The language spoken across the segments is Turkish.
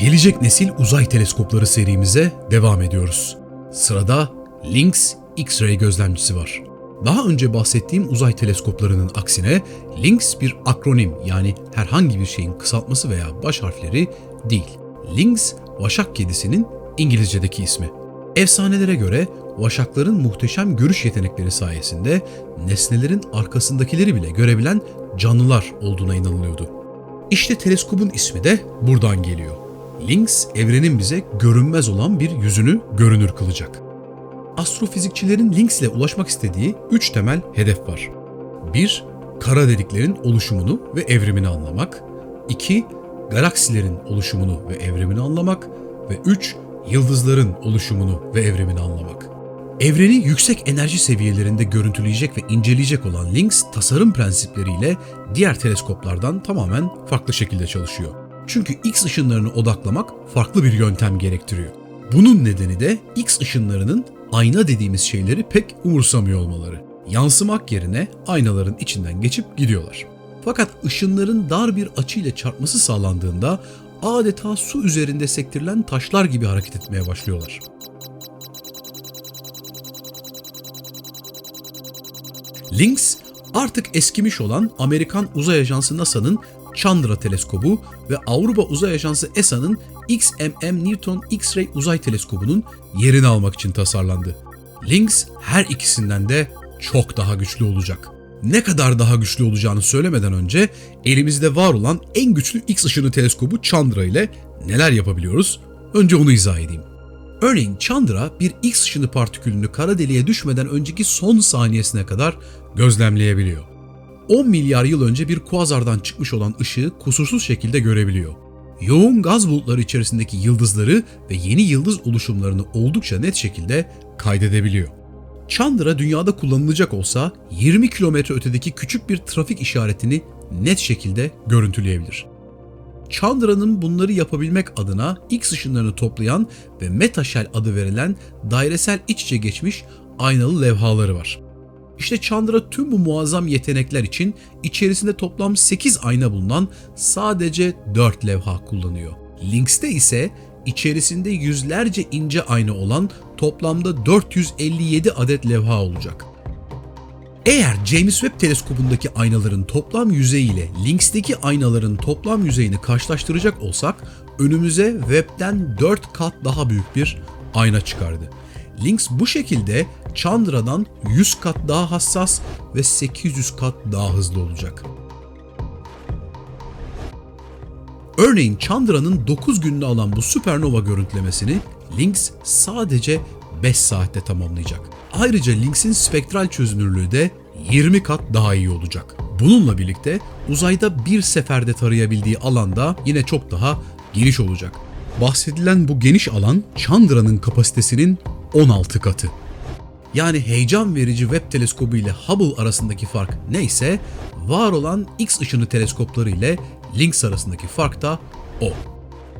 Gelecek nesil uzay teleskopları serimize devam ediyoruz. Sırada Lynx X-ray gözlemcisi var. Daha önce bahsettiğim uzay teleskoplarının aksine Lynx bir akronim yani herhangi bir şeyin kısaltması veya baş harfleri değil. Lynx, Vaşak kedisinin İngilizce'deki ismi. Efsanelere göre vaşakların muhteşem görüş yetenekleri sayesinde nesnelerin arkasındakileri bile görebilen canlılar olduğuna inanılıyordu. İşte teleskobun ismi de buradan geliyor. Lynx, evrenin bize görünmez olan bir yüzünü görünür kılacak. Astrofizikçilerin Lynx ile ulaşmak istediği üç temel hedef var. 1. Kara deliklerin oluşumunu ve evrimini anlamak. 2. Galaksilerin oluşumunu ve evrimini anlamak. Ve 3. Yıldızların oluşumunu ve evrimini anlamak. Evreni yüksek enerji seviyelerinde görüntüleyecek ve inceleyecek olan Lynx tasarım prensipleriyle diğer teleskoplardan tamamen farklı şekilde çalışıyor. Çünkü X ışınlarını odaklamak farklı bir yöntem gerektiriyor. Bunun nedeni de X ışınlarının ayna dediğimiz şeyleri pek umursamıyor olmaları. Yansımak yerine aynaların içinden geçip gidiyorlar. Fakat ışınların dar bir açıyla çarpması sağlandığında adeta su üzerinde sektirilen taşlar gibi hareket etmeye başlıyorlar. Lynx artık eskimiş olan Amerikan Uzay Ajansı NASA'nın Chandra teleskobu ve Avrupa Uzay Ajansı ESA'nın XMM Newton X-ray uzay teleskobunun yerini almak için tasarlandı. Lynx her ikisinden de çok daha güçlü olacak. Ne kadar daha güçlü olacağını söylemeden önce elimizde var olan en güçlü X ışını teleskobu Chandra ile neler yapabiliyoruz? Önce onu izah edeyim. Örneğin Chandra bir X ışını partikülünü kara deliğe düşmeden önceki son saniyesine kadar gözlemleyebiliyor. 10 milyar yıl önce bir kuazardan çıkmış olan ışığı kusursuz şekilde görebiliyor. Yoğun gaz bulutları içerisindeki yıldızları ve yeni yıldız oluşumlarını oldukça net şekilde kaydedebiliyor. Chandra dünyada kullanılacak olsa 20 kilometre ötedeki küçük bir trafik işaretini net şekilde görüntüleyebilir. Chandra'nın bunları yapabilmek adına X ışınlarını toplayan ve Metashell adı verilen dairesel iç içe geçmiş aynalı levhaları var. İşte Chandra tüm bu muazzam yetenekler için içerisinde toplam 8 ayna bulunan sadece 4 levha kullanıyor. Lynx'te ise içerisinde yüzlerce ince ayna olan toplamda 457 adet levha olacak. Eğer James Webb teleskobundaki aynaların toplam yüzeyiyle Lynx'teki aynaların toplam yüzeyini karşılaştıracak olsak önümüze Webb'den 4 kat daha büyük bir ayna çıkardı. Lynx bu şekilde Chandra'dan 100 kat daha hassas ve 800 kat daha hızlı olacak. Örneğin Chandra'nın 9 gününü alan bu süpernova görüntülemesini Lynx sadece 5 saatte tamamlayacak. Ayrıca Lynx'in spektral çözünürlüğü de 20 kat daha iyi olacak. Bununla birlikte uzayda bir seferde tarayabildiği alanda yine çok daha geniş olacak. Bahsedilen bu geniş alan Chandra'nın kapasitesinin 16 katı. Yani heyecan verici web teleskobu ile Hubble arasındaki fark neyse, var olan X ışını teleskopları ile Lynx arasındaki fark da o.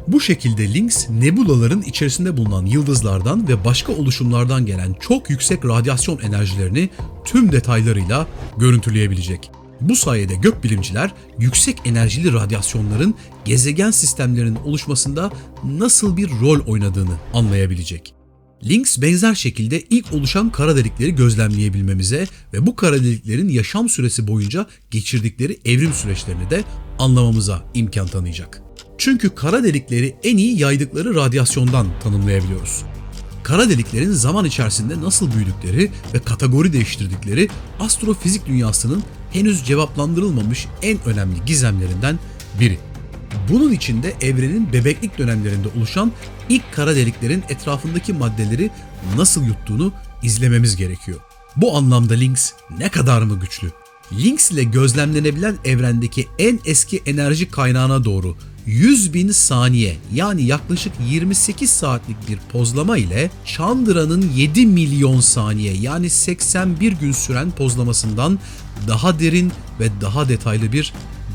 Bu şekilde Lynx, nebulaların içerisinde bulunan yıldızlardan ve başka oluşumlardan gelen çok yüksek radyasyon enerjilerini tüm detaylarıyla görüntüleyebilecek. Bu sayede gökbilimciler yüksek enerjili radyasyonların gezegen sistemlerinin oluşmasında nasıl bir rol oynadığını anlayabilecek. Lynx benzer şekilde ilk oluşan kara delikleri gözlemleyebilmemize ve bu kara deliklerin yaşam süresi boyunca geçirdikleri evrim süreçlerini de anlamamıza imkan tanıyacak. Çünkü kara delikleri en iyi yaydıkları radyasyondan tanımlayabiliyoruz. Kara deliklerin zaman içerisinde nasıl büyüdükleri ve kategori değiştirdikleri astrofizik dünyasının henüz cevaplandırılmamış en önemli gizemlerinden biri. Bunun içinde evrenin bebeklik dönemlerinde oluşan ilk kara deliklerin etrafındaki maddeleri nasıl yuttuğunu izlememiz gerekiyor. Bu anlamda Lynx ne kadar mı güçlü? Lynx ile gözlemlenebilen evrendeki en eski enerji kaynağına doğru 100 bin saniye yani yaklaşık 28 saatlik bir pozlama ile Chandra'nın 7 milyon saniye yani 81 gün süren pozlamasından daha derin ve daha detaylı bir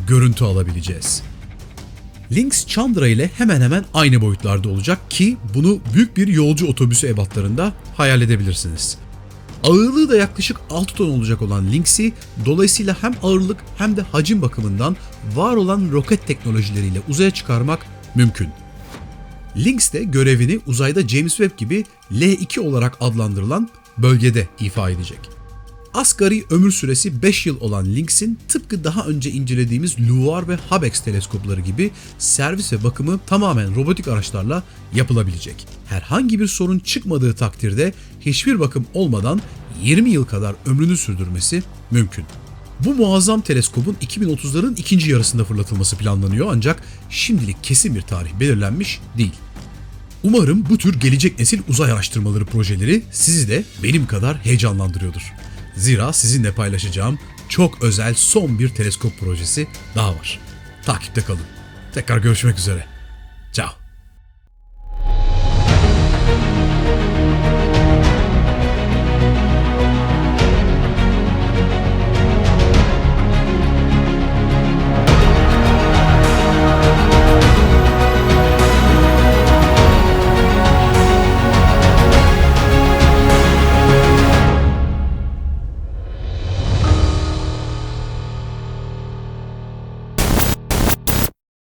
görüntü alabileceğiz. Lynx Chandra ile hemen hemen aynı boyutlarda olacak ki bunu büyük bir yolcu otobüsü ebatlarında hayal edebilirsiniz. Ağırlığı da yaklaşık 6 ton olacak olan Lynx'i dolayısıyla hem ağırlık hem de hacim bakımından var olan roket teknolojileriyle uzaya çıkarmak mümkün. Lynx de görevini uzayda James Webb gibi L2 olarak adlandırılan bölgede ifa edecek. Asgari ömür süresi 5 yıl olan Lynx'in tıpkı daha önce incelediğimiz LUVOIR ve Hubble teleskopları gibi servis ve bakımı tamamen robotik araçlarla yapılabilecek. Herhangi bir sorun çıkmadığı takdirde hiçbir bakım olmadan 20 yıl kadar ömrünü sürdürmesi mümkün. Bu muazzam teleskopun 2030'ların ikinci yarısında fırlatılması planlanıyor ancak şimdilik kesin bir tarih belirlenmiş değil. Umarım bu tür gelecek nesil uzay araştırmaları projeleri sizi de benim kadar heyecanlandırıyordur. Zira sizinle paylaşacağım çok özel son bir teleskop projesi daha var. Takipte kalın. Tekrar görüşmek üzere. Ciao.